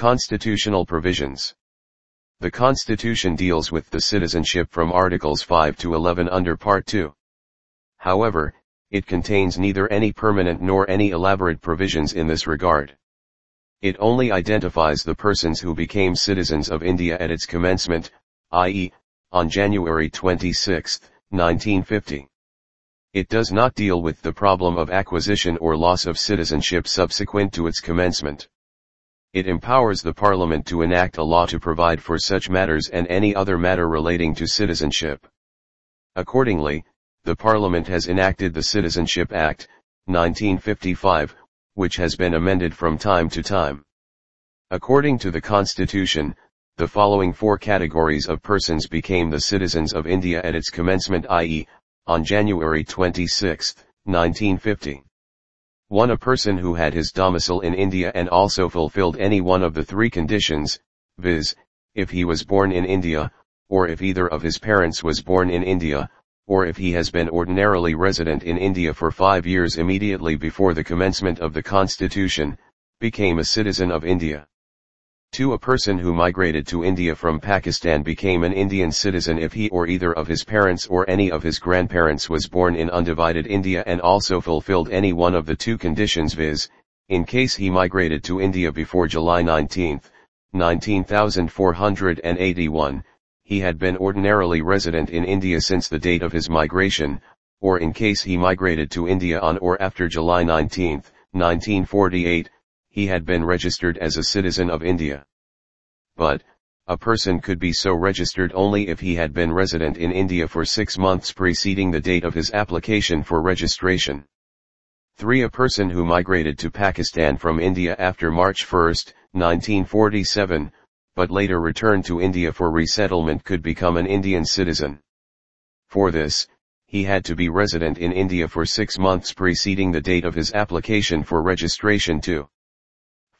Constitutional Provisions The Constitution deals with the citizenship from Articles 5 to 11 under Part 2. However, it contains neither any permanent nor any elaborate provisions in this regard. It only identifies the persons who became citizens of India at its commencement, i.e., on January 26, 1950. It does not deal with the problem of acquisition or loss of citizenship subsequent to its commencement. It empowers the Parliament to enact a law to provide for such matters and any other matter relating to citizenship. Accordingly, the Parliament has enacted the Citizenship Act, 1955, which has been amended from time to time. According to the Constitution, the following four categories of persons became the citizens of India at its commencement i.e., on January 26, 1950. 1. A person who had his domicile in India and also fulfilled any one of the three conditions, viz., if he was born in India, or if either of his parents was born in India, or if he has been ordinarily resident in India for five years immediately before the commencement of the Constitution, became a citizen of India. 2. A person who migrated to India from Pakistan became an Indian citizen if he or either of his parents or any of his grandparents was born in undivided India and also fulfilled any one of the two conditions viz., in case he migrated to India before July 19, 19481, he had been ordinarily resident in India since the date of his migration, or in case he migrated to India on or after July 19, 1948, he had been registered as a citizen of India. But, a person could be so registered only if he had been resident in India for six months preceding the date of his application for registration. 3. A person who migrated to Pakistan from India after March 1, 1947, but later returned to India for resettlement could become an Indian citizen. For this, he had to be resident in India for six months preceding the date of his application for registration too.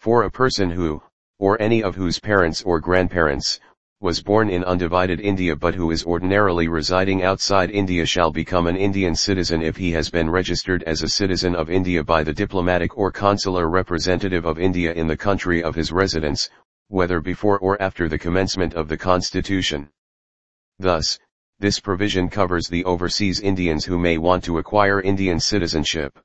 For a person who, or any of whose parents or grandparents, was born in undivided India but who is ordinarily residing outside India shall become an Indian citizen if he has been registered as a citizen of India by the diplomatic or consular representative of India in the country of his residence, whether before or after the commencement of the Constitution. Thus, this provision covers the overseas Indians who may want to acquire Indian citizenship.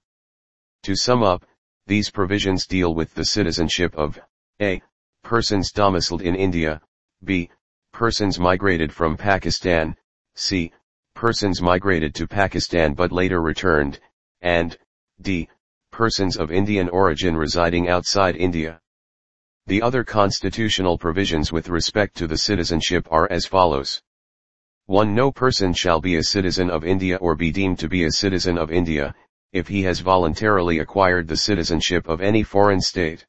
To sum up, these provisions deal with the citizenship of a. persons domiciled in India, b. persons migrated from Pakistan, c. persons migrated to Pakistan but later returned, and d. persons of Indian origin residing outside India. The other constitutional provisions with respect to the citizenship are as follows. 1. No person shall be a citizen of India or be deemed to be a citizen of India, if he has voluntarily acquired the citizenship of any foreign state.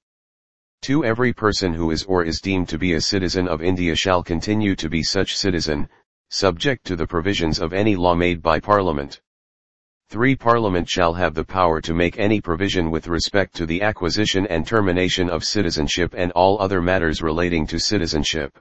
2. Every person who is or is deemed to be a citizen of India shall continue to be such citizen, subject to the provisions of any law made by Parliament. 3. Parliament shall have the power to make any provision with respect to the acquisition and termination of citizenship and all other matters relating to citizenship.